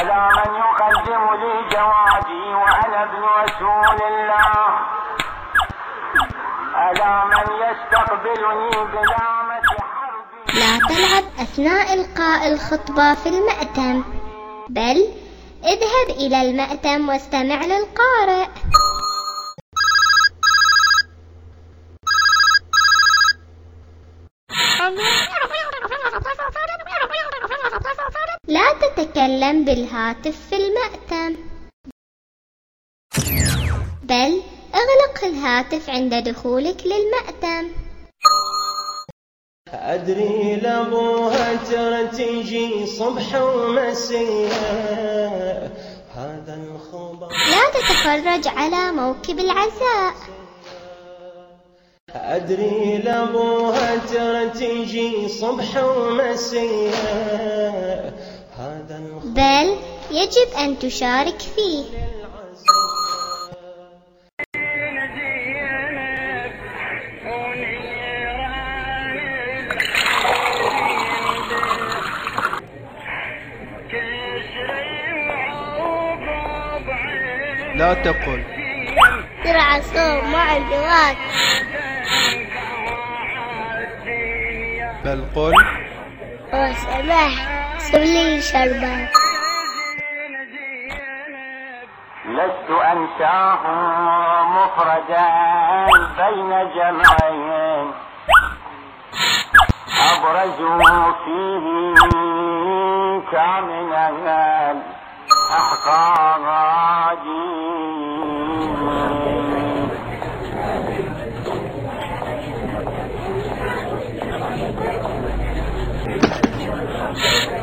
ألا من يقدم لي جوادي وأنا ابن رسول الله. ألا من يستقبلني بلامة حربي. لا تلعب أثناء إلقاء الخطبة في المأتم بل اذهب إلى المأتم واستمع للقارئ. تتكلم بالهاتف في المأتم. بل اغلق الهاتف عند دخولك للمأتم. أدري لأبوها ترى تجي صبح ومسية هذا الخبر لا تتفرج على موكب العزاء. أدري لأبوها ترى تجي صبح الخبر بل يجب أن تشارك فيه. لا تقل. ترعى صوم مع الجواد بل قل. وسمح سبلي شربات لست أنساه مفردا بين جمعين ابرز فيه كامن أهل احقاها Thank you.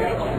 Yeah.